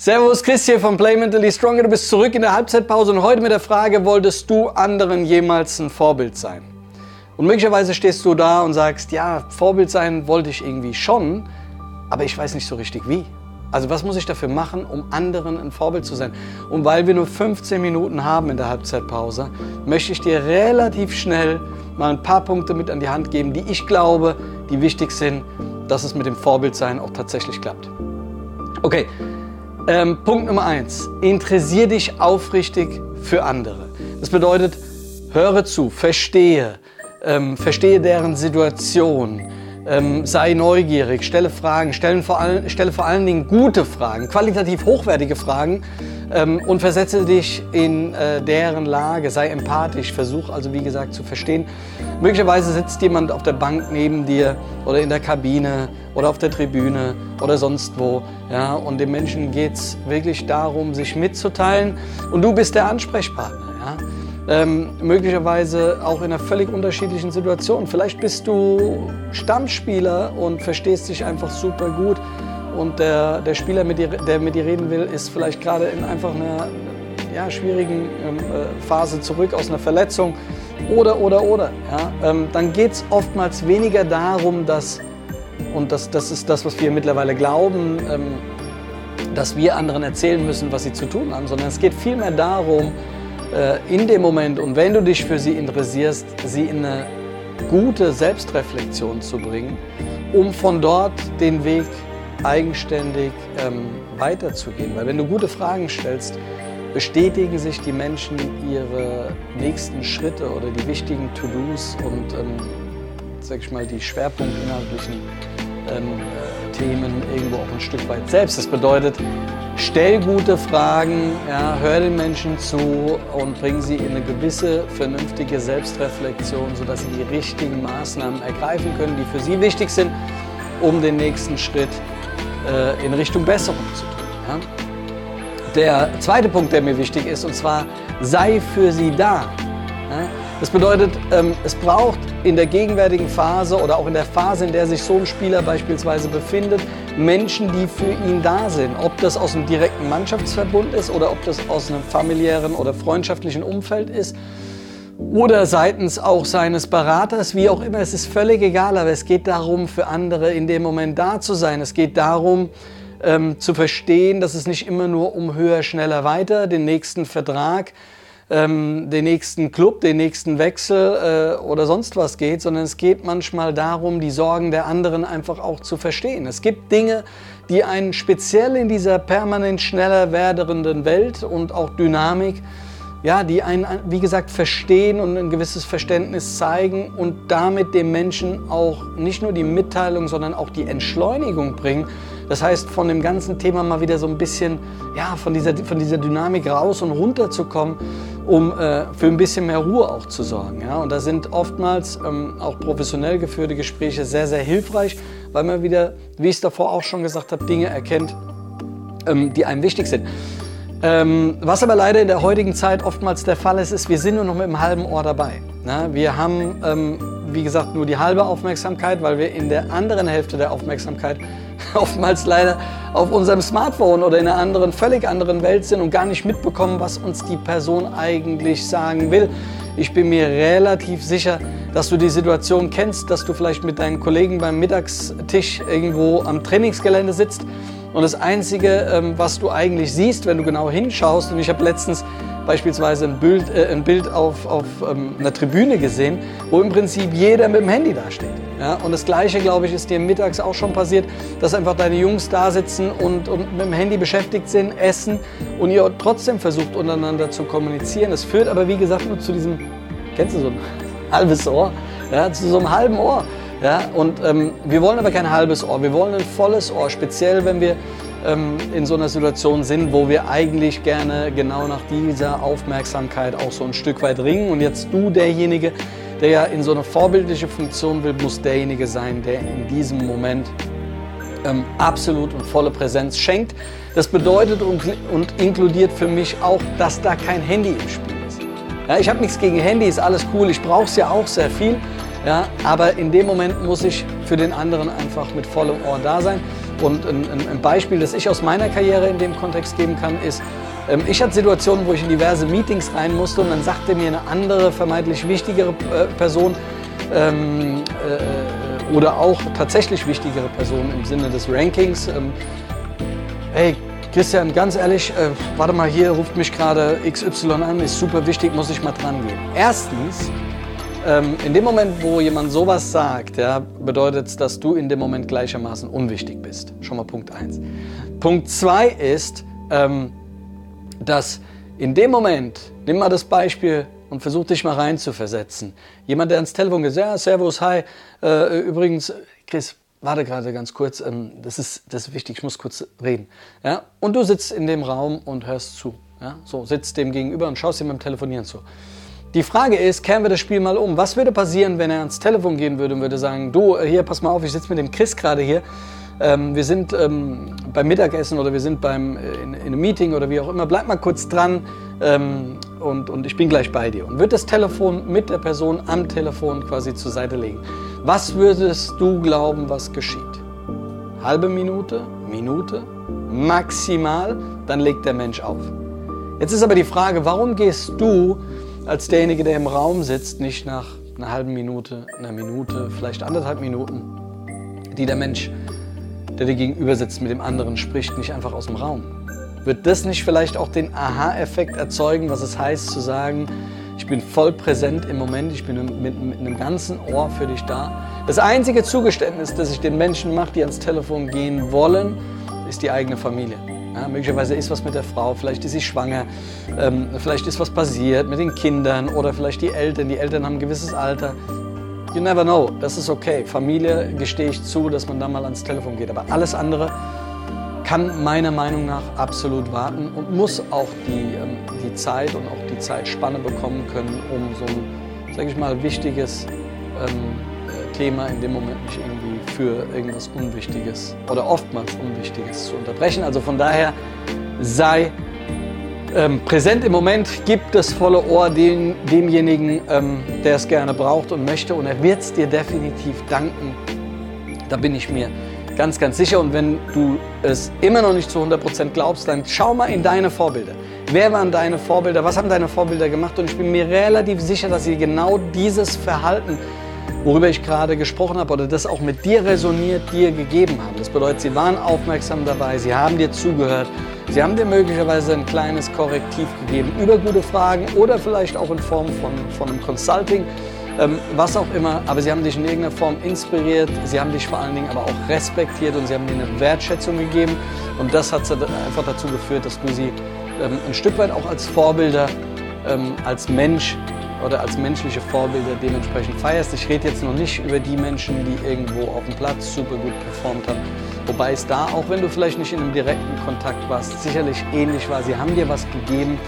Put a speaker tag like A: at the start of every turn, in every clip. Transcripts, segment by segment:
A: Servus, Chris hier von Play Mentally Stronger. Du bist zurück in der Halbzeitpause und heute mit der Frage, wolltest du anderen jemals ein Vorbild sein? Und möglicherweise stehst du da und sagst, ja, Vorbild sein wollte ich irgendwie schon, aber ich weiß nicht so richtig wie. Also was muss ich dafür machen, um anderen ein Vorbild zu sein? Und weil wir nur 15 Minuten haben in der Halbzeitpause, möchte ich dir relativ schnell mal ein paar Punkte mit an die Hand geben, die ich glaube, die wichtig sind, dass es mit dem Vorbildsein auch tatsächlich klappt. Okay, ähm, Punkt Nummer eins. Interessier dich aufrichtig für andere. Das bedeutet, höre zu, verstehe, ähm, verstehe deren Situation, ähm, sei neugierig, stelle Fragen, stelle vor, all, stelle vor allen Dingen gute Fragen, qualitativ hochwertige Fragen ähm, und versetze dich in äh, deren Lage, sei empathisch, versuch also wie gesagt zu verstehen. Möglicherweise sitzt jemand auf der Bank neben dir oder in der Kabine oder auf der Tribüne oder sonst wo. Ja, und dem Menschen geht es wirklich darum, sich mitzuteilen und du bist der Ansprechpartner. Ja. Ähm, möglicherweise auch in einer völlig unterschiedlichen Situation. Vielleicht bist du Stammspieler und verstehst dich einfach super gut und der, der Spieler, mit dir, der mit dir reden will, ist vielleicht gerade in einfach einer ja, schwierigen ähm, äh, Phase zurück aus einer Verletzung oder, oder, oder. Ja? Ähm, dann geht es oftmals weniger darum, dass, und das, das ist das, was wir mittlerweile glauben, ähm, dass wir anderen erzählen müssen, was sie zu tun haben, sondern es geht vielmehr darum, äh, in dem Moment und wenn du dich für sie interessierst, sie in eine gute Selbstreflexion zu bringen, um von dort den Weg eigenständig ähm, weiterzugehen. Weil wenn du gute Fragen stellst, bestätigen sich die Menschen ihre nächsten Schritte oder die wichtigen To-Dos und ähm, sag ich mal, die schwerpunktinhaltlichen ähm, äh, Themen irgendwo auch ein Stück weit selbst. Das bedeutet, stell gute Fragen, ja, hör den Menschen zu und bring sie in eine gewisse vernünftige Selbstreflexion, sodass sie die richtigen Maßnahmen ergreifen können, die für sie wichtig sind, um den nächsten Schritt äh, in Richtung Besserung zu tun. Ja? Der zweite Punkt, der mir wichtig ist, und zwar sei für sie da. Das bedeutet, ähm, es braucht in der gegenwärtigen Phase oder auch in der Phase, in der sich so ein Spieler beispielsweise befindet, Menschen, die für ihn da sind. Ob das aus einem direkten Mannschaftsverbund ist oder ob das aus einem familiären oder freundschaftlichen Umfeld ist oder seitens auch seines Beraters, wie auch immer, es ist völlig egal, aber es geht darum, für andere in dem Moment da zu sein. Es geht darum, ähm, zu verstehen, dass es nicht immer nur um höher, schneller, weiter, den nächsten Vertrag, ähm, den nächsten Club, den nächsten Wechsel äh, oder sonst was geht, sondern es geht manchmal darum, die Sorgen der anderen einfach auch zu verstehen. Es gibt Dinge, die einen speziell in dieser permanent schneller werdenden Welt und auch Dynamik ja, die einen, wie gesagt, verstehen und ein gewisses Verständnis zeigen und damit dem Menschen auch nicht nur die Mitteilung, sondern auch die Entschleunigung bringen. Das heißt, von dem ganzen Thema mal wieder so ein bisschen, ja, von dieser, von dieser Dynamik raus und runter zu kommen, um äh, für ein bisschen mehr Ruhe auch zu sorgen. Ja? Und da sind oftmals ähm, auch professionell geführte Gespräche sehr, sehr hilfreich, weil man wieder, wie ich es davor auch schon gesagt habe, Dinge erkennt, ähm, die einem wichtig sind. Ähm, was aber leider in der heutigen Zeit oftmals der Fall ist, ist, wir sind nur noch mit einem halben Ohr dabei. Ne? Wir haben, ähm, wie gesagt, nur die halbe Aufmerksamkeit, weil wir in der anderen Hälfte der Aufmerksamkeit oftmals leider auf unserem Smartphone oder in einer anderen, völlig anderen Welt sind und gar nicht mitbekommen, was uns die Person eigentlich sagen will. Ich bin mir relativ sicher, dass du die Situation kennst, dass du vielleicht mit deinen Kollegen beim Mittagstisch irgendwo am Trainingsgelände sitzt und das Einzige, ähm, was du eigentlich siehst, wenn du genau hinschaust, und ich habe letztens beispielsweise ein Bild, äh, ein Bild auf, auf ähm, einer Tribüne gesehen, wo im Prinzip jeder mit dem Handy dasteht. Ja? Und das Gleiche, glaube ich, ist dir mittags auch schon passiert, dass einfach deine Jungs da sitzen und, und mit dem Handy beschäftigt sind, essen und ihr trotzdem versucht untereinander zu kommunizieren. Das führt aber, wie gesagt, nur zu diesem, kennst du so ein halbes Ohr, ja, zu so einem halben Ohr. Ja? Und ähm, wir wollen aber kein halbes Ohr, wir wollen ein volles Ohr, speziell wenn wir in so einer Situation sind, wo wir eigentlich gerne genau nach dieser Aufmerksamkeit auch so ein Stück weit ringen. Und jetzt du derjenige, der ja in so eine vorbildliche Funktion will, muss derjenige sein, der in diesem Moment ähm, absolut und volle Präsenz schenkt. Das bedeutet und, und inkludiert für mich auch, dass da kein Handy im Spiel ist. Ja, ich habe nichts gegen Handy, ist alles cool, ich brauche es ja auch sehr viel. Ja, aber in dem Moment muss ich für den anderen einfach mit vollem Ohr da sein. Und ein, ein, Beispiel, das ich aus meiner Karriere in dem Kontext geben kann, ist, ähm, ich hatte Situationen, wo ich in diverse Meetings rein musste und dann sagte mir eine andere, vermeintlich wichtigere äh, Person ähm, äh, oder auch tatsächlich wichtigere Person im Sinne des Rankings, ähm, hey Christian, ganz ehrlich, äh, warte mal, hier ruft mich gerade XY an, ist super wichtig, muss ich mal dran gehen. Erstens, ähm, in dem Moment, wo jemand sowas sagt, ja, bedeutet es, dass du in dem Moment gleichermaßen unwichtig bist. Schon mal Punkt 1. Punkt 2 ist, ähm, dass in dem Moment, nimm mal das Beispiel und versuch dich mal reinzuversetzen. Jemand, der ans Telefon geht, ja, Servus, hi, äh, übrigens, Chris, warte gerade ganz kurz, ähm, das, ist, das ist wichtig, ich muss kurz reden. Ja? Und du sitzt in dem Raum und hörst zu. Ja? So, sitzt dem gegenüber und schaust ihm beim Telefonieren zu. Die Frage ist, kehren wir das Spiel mal um. Was würde passieren, wenn er ans Telefon gehen würde und würde sagen, du, äh, hier, pass mal auf, ich sitze mit dem Chris gerade hier. Ähm, wir sind ähm, beim Mittagessen oder wir sind beim, äh, in, in, einem Meeting oder wie auch immer. Bleib mal kurz dran ähm, und, und ich bin gleich bei dir. Und wird das Telefon mit der Person am Telefon quasi zur Seite legen. Was würdest du glauben, was geschieht? Halbe Minute, Minute, maximal, dann legt der Mensch auf. Jetzt ist aber die Frage, warum gehst du als derjenige, der im Raum sitzt, nicht nach einer halben Minute, einer Minute, vielleicht anderthalb Minuten, die der Mensch, der dir gegenüber sitzt, mit dem anderen spricht, nicht einfach aus dem Raum? Wird das nicht vielleicht auch den Aha-Effekt erzeugen, was es heißt zu sagen, ich bin voll präsent im Moment, ich bin mit, mit einem ganzen Ohr für dich da? Das einzige Zugeständnis, das ich den Menschen mache, die ans Telefon gehen wollen, ist die eigene Familie. Ja, möglicherweise ist was mit der Frau, vielleicht ist sie schwanger, ähm, vielleicht ist was passiert mit den Kindern oder vielleicht die Eltern. Die Eltern haben ein gewisses Alter. You never know, das ist okay. Familie gestehe ich zu, dass man da mal ans Telefon geht. Aber alles andere kann meiner Meinung nach absolut warten und muss auch die, ähm, die Zeit und auch die Zeitspanne bekommen können, um so ein, sage ich mal, wichtiges ähm, Thema in dem Moment nicht irgendwie für irgendwas Unwichtiges oder oftmals Unwichtiges zu unterbrechen. Also von daher sei ähm, präsent im Moment, gib das volle Ohr dem, demjenigen, ähm, der es gerne braucht und möchte und er wird es dir definitiv danken. Da bin ich mir ganz, ganz sicher. Und wenn du es immer noch nicht zu 100% glaubst, dann schau mal in deine Vorbilder. Wer waren deine Vorbilder? Was haben deine Vorbilder gemacht? Und ich bin mir relativ sicher, dass sie genau dieses Verhalten worüber ich gerade gesprochen habe oder das auch mit dir resoniert, dir gegeben haben. Das bedeutet, sie waren aufmerksam dabei, sie haben dir zugehört, sie haben dir möglicherweise ein kleines Korrektiv gegeben über gute Fragen oder vielleicht auch in Form von, von einem Consulting, ähm, was auch immer. Aber sie haben dich in irgendeiner Form inspiriert, sie haben dich vor allen Dingen aber auch respektiert und sie haben dir eine Wertschätzung gegeben. Und das hat einfach dazu geführt, dass du sie ähm, ein Stück weit auch als Vorbilder, ähm, als Mensch oder als menschliche Vorbilder dementsprechend feierst. Ich rede jetzt noch nicht über die Menschen, die irgendwo auf dem Platz super gut performt haben. Wobei es da, auch wenn du vielleicht nicht in einem direkten Kontakt warst, sicherlich ähnlich war. Sie haben dir was gegeben,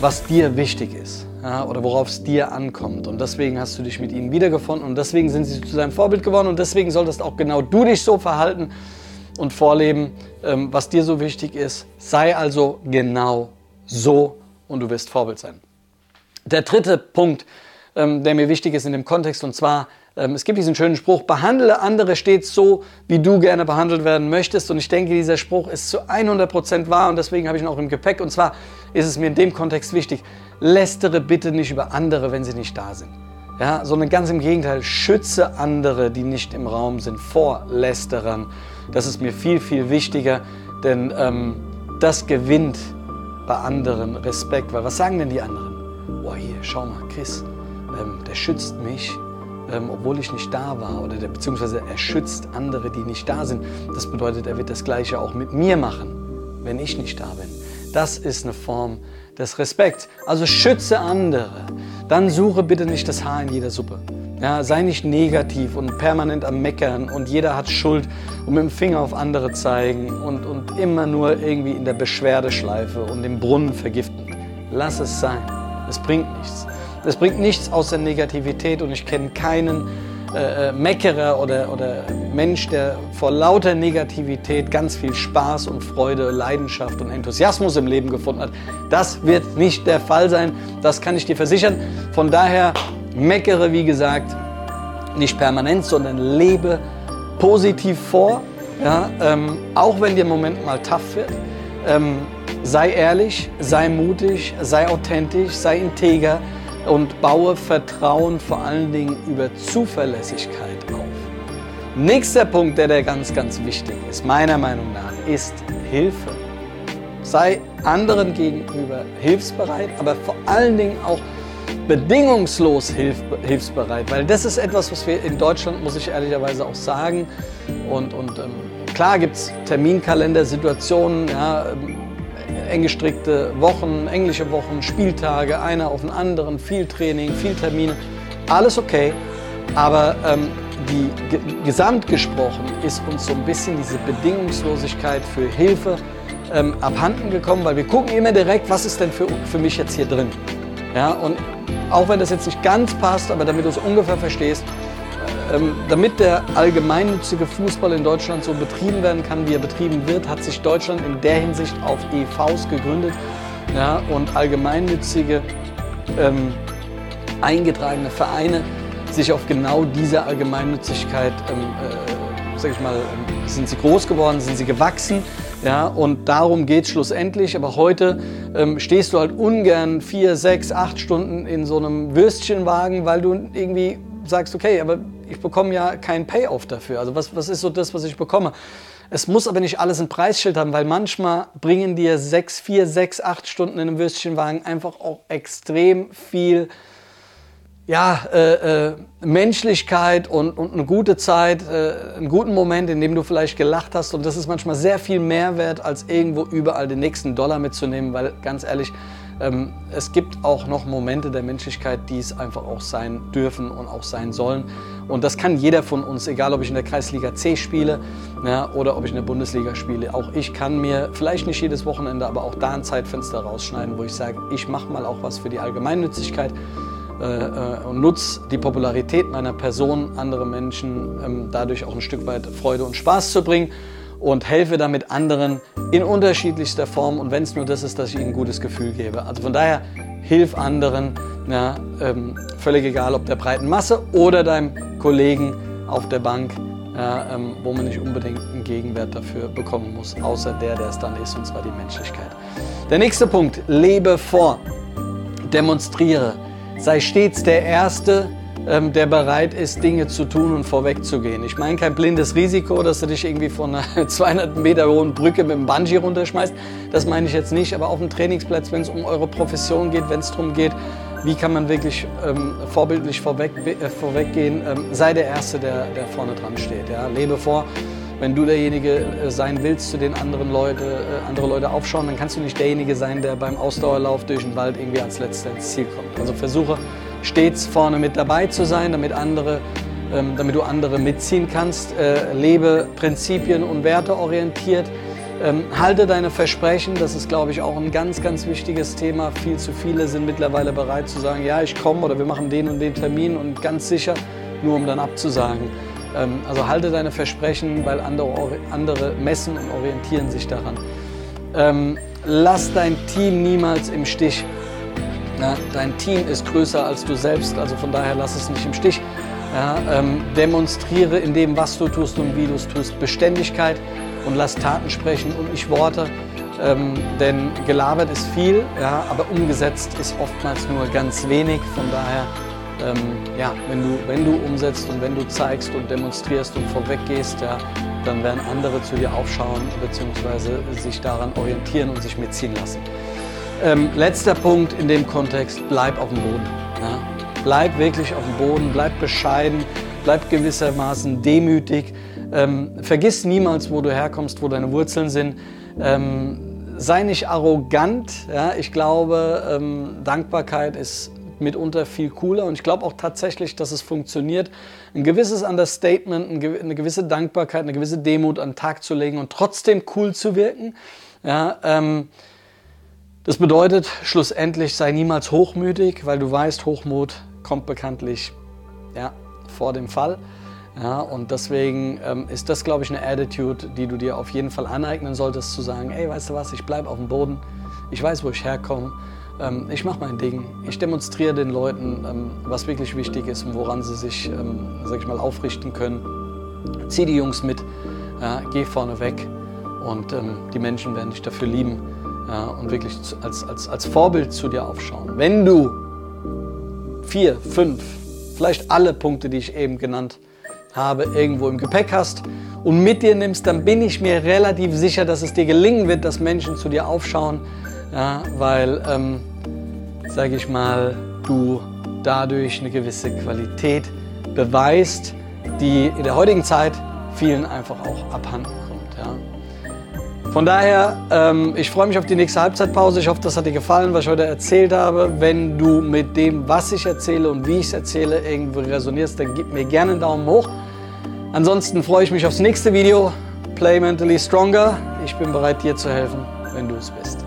A: was dir wichtig ist ja, oder worauf es dir ankommt. Und deswegen hast du dich mit ihnen wiedergefunden und deswegen sind sie zu deinem Vorbild geworden und deswegen solltest auch genau du dich so verhalten und vorleben, ähm, was dir so wichtig ist. Sei also genau so und du wirst Vorbild sein. Der dritte Punkt, ähm, der mir wichtig ist in dem Kontext, und zwar, ähm, es gibt diesen schönen Spruch, behandle andere stets so, wie du gerne behandelt werden möchtest. Und ich denke, dieser Spruch ist zu 100% wahr und deswegen habe ich ihn auch im Gepäck. Und zwar ist es mir in dem Kontext wichtig, lästere bitte nicht über andere, wenn sie nicht da sind. Ja, sondern ganz im Gegenteil, schütze andere, die nicht im Raum sind, vor Lästerern. Das ist mir viel, viel wichtiger, denn ähm, das gewinnt bei anderen Respekt. Weil was sagen denn die anderen? Boah hier, schau mal, Chris, ähm, der schützt mich, ähm, obwohl ich nicht da war. Oder der, beziehungsweise er schützt andere, die nicht da sind. Das bedeutet, er wird das Gleiche auch mit mir machen, wenn ich nicht da bin. Das ist eine Form des Respekts. Also schütze andere. Dann suche bitte nicht das Haar in jeder Suppe. Ja, sei nicht negativ und permanent am Meckern und jeder hat Schuld und mit dem Finger auf andere zeigen und, und immer nur irgendwie in der Beschwerdeschleife und den Brunnen vergiften. Lass es sein. Es bringt nichts. Es bringt nichts außer Negativität und ich kenne keinen äh, äh, Meckerer oder, oder Mensch, der vor lauter Negativität ganz viel Spaß und Freude, Leidenschaft und Enthusiasmus im Leben gefunden hat. Das wird nicht der Fall sein, das kann ich dir versichern. Von daher meckere, wie gesagt, nicht permanent, sondern lebe positiv vor Ja, ähm, auch wenn dir im Moment mal tough wird, ähm, sei ehrlich, sei mutig, sei authentisch, sei integer und baue Vertrauen vor allen Dingen über Zuverlässigkeit auf. Nächster Punkt, der, der ganz, ganz wichtig ist, meiner Meinung nach, ist Hilfe. Sei anderen gegenüber hilfsbereit, aber vor allen Dingen auch bedingungslos hilf, hilfsbereit, weil das ist etwas, was wir in Deutschland, muss ich ehrlicherweise auch sagen, und, und ähm, klar gibt es Terminkalender, Situationen, ja, ähm, eng gestrickte Wochen, englische Wochen, Spieltage, einer auf den anderen, viel Training, viel Termine, alles okay, aber ähm, die gesamt gesprochen ist uns so ein bisschen diese Bedingungslosigkeit für Hilfe ähm, abhanden gekommen, weil wir gucken immer direkt, was ist denn für, für mich jetzt hier drin. Ja, und auch wenn das jetzt nicht ganz passt, aber damit du es ungefähr verstehst, damit der allgemeinnützige Fußball in Deutschland so betrieben werden kann, wie er betrieben wird, hat sich Deutschland in der Hinsicht auf EVs gegründet ja, und allgemeinnützige ähm, eingetragene Vereine sich auf genau diese Allgemeinnützigkeit, ähm, äh, sag ich mal, ähm, sind sie groß geworden, sind sie gewachsen. Ja, und darum geht es schlussendlich. Aber heute ähm, stehst du halt ungern vier, sechs, acht Stunden in so einem Würstchenwagen, weil du irgendwie sagst, okay, aber ich bekomme ja kein Payoff dafür. Also was, was ist so das, was ich bekomme? Es muss aber nicht alles ein Preisschild haben, weil manchmal bringen dir sechs, vier, sechs, acht Stunden in einem Würstchenwagen einfach auch extrem viel ja, äh, äh, Menschlichkeit und, und, eine gute Zeit, äh, einen guten Moment, in dem du vielleicht gelacht hast. Und das ist manchmal sehr viel mehr wert, als irgendwo überall den nächsten Dollar mitzunehmen, weil ganz ehrlich, ähm, es gibt auch noch Momente der Menschlichkeit, die es einfach auch sein dürfen und auch sein sollen. Und das kann jeder von uns, egal ob ich in der Kreisliga C spiele ja, oder ob ich in der Bundesliga spiele. Auch ich kann mir vielleicht nicht jedes Wochenende, aber auch da ein Zeitfenster rausschneiden, wo ich sage, ich mache mal auch was für die Allgemeinnützigkeit. Äh, äh, und nutze die Popularität meiner Person, andere Menschen ähm, dadurch auch ein Stück weit Freude und Spaß zu bringen und helfe damit anderen in unterschiedlichster Form und wenn es nur das ist, dass ich ihnen ein gutes Gefühl gebe. Also von daher hilf anderen, ja, ähm, völlig egal, ob der breiten Masse oder deinem Kollegen auf der Bank, ja, ähm, wo man nicht unbedingt einen Gegenwert dafür bekommen muss, außer der, der es dann ist, und zwar die Menschlichkeit. Der nächste Punkt, lebe vor, demonstriere. Sei stets der Erste, der bereit ist, Dinge zu tun und vorwegzugehen. Ich meine kein blindes Risiko, dass du dich irgendwie von einer 200 Meter hohen Brücke mit dem Bungee runterschmeißt. Das meine ich jetzt nicht. Aber auf dem Trainingsplatz, wenn es um eure Profession geht, wenn es darum geht, wie kann man wirklich ähm, vorbildlich vorweg, äh, vorweggehen, ähm, sei der Erste, der, der vorne dran steht. Ja? Lebe vor. Wenn du derjenige äh, sein willst, zu den anderen Leute, äh, andere Leute aufschauen, dann kannst du nicht derjenige sein, der beim Ausdauerlauf durch den Wald irgendwie als Letzter ins Ziel kommt. Also versuche stets vorne mit dabei zu sein, damit, andere, ähm, damit du andere mitziehen kannst. Äh, lebe prinzipien- und werteorientiert. Ähm, halte deine Versprechen, das ist, glaube ich, auch ein ganz, ganz wichtiges Thema. Viel zu viele sind mittlerweile bereit zu sagen, ja, ich komme oder wir machen den und den Termin und ganz sicher, nur um dann abzusagen. Ähm, also halte deine Versprechen, weil andere, andere messen und orientieren sich daran. Ähm, lass dein Team niemals im Stich. Ja, dein Team ist größer als du selbst, also von daher lass es nicht im Stich. Ja, ähm, demonstriere in dem, was du tust und wie du es tust, Beständigkeit und lass Taten sprechen und nicht Worte. Ähm, denn gelabert ist viel, ja, aber umgesetzt ist oftmals nur ganz wenig. Von daher ähm, ja, wenn, du, wenn du umsetzt und wenn du zeigst und demonstrierst und vorweggehst, ja, dann werden andere zu dir aufschauen bzw. sich daran orientieren und sich mitziehen lassen. Ähm, letzter Punkt in dem Kontext, bleib auf dem Boden. Ja. Bleib wirklich auf dem Boden, bleib bescheiden, bleib gewissermaßen demütig. Ähm, vergiss niemals, wo du herkommst, wo deine Wurzeln sind. Ähm, sei nicht arrogant. Ja. Ich glaube, ähm, Dankbarkeit ist mitunter viel cooler. Und ich glaube auch tatsächlich, dass es funktioniert, ein gewisses Understatement, eine gewisse Dankbarkeit, eine gewisse Demut an den Tag zu legen und trotzdem cool zu wirken. Ja, ähm, das bedeutet schlussendlich, sei niemals hochmütig, weil du weißt, Hochmut kommt bekanntlich ja, vor dem Fall. Ja, und deswegen ähm, ist das, glaube ich, eine Attitude, die du dir auf jeden Fall aneignen solltest, zu sagen, ey, weißt du was, ich bleibe auf dem Boden, ich weiß, wo ich herkomme ähm, ich mache mein Ding. Ich demonstriere den Leuten, ähm, was wirklich wichtig ist und woran sie sich, ähm, sag ich mal, aufrichten können. Zieh die Jungs mit. Ja, geh vorne weg und ähm, die Menschen werden dich dafür lieben ja, und wirklich als, als, als Vorbild zu dir aufschauen. Wenn du vier, fünf, vielleicht alle Punkte, die ich eben genannt habe, irgendwo im Gepäck hast und mit dir nimmst, dann bin ich mir relativ sicher, dass es dir gelingen wird, dass Menschen zu dir aufschauen, ja, weil, ähm, sage ich mal, du dadurch eine gewisse Qualität beweist, die in der heutigen Zeit vielen einfach auch abhanden kommt. Ja. Von daher, ähm, ich freue mich auf die nächste Halbzeitpause. Ich hoffe, das hat dir gefallen, was ich heute erzählt habe. Wenn du mit dem, was ich erzähle und wie ich es erzähle, irgendwo resonierst, dann gib mir gerne einen Daumen hoch. Ansonsten freue ich mich aufs nächste Video. Play Mentally Stronger. Ich bin bereit, dir zu helfen, wenn du es bist.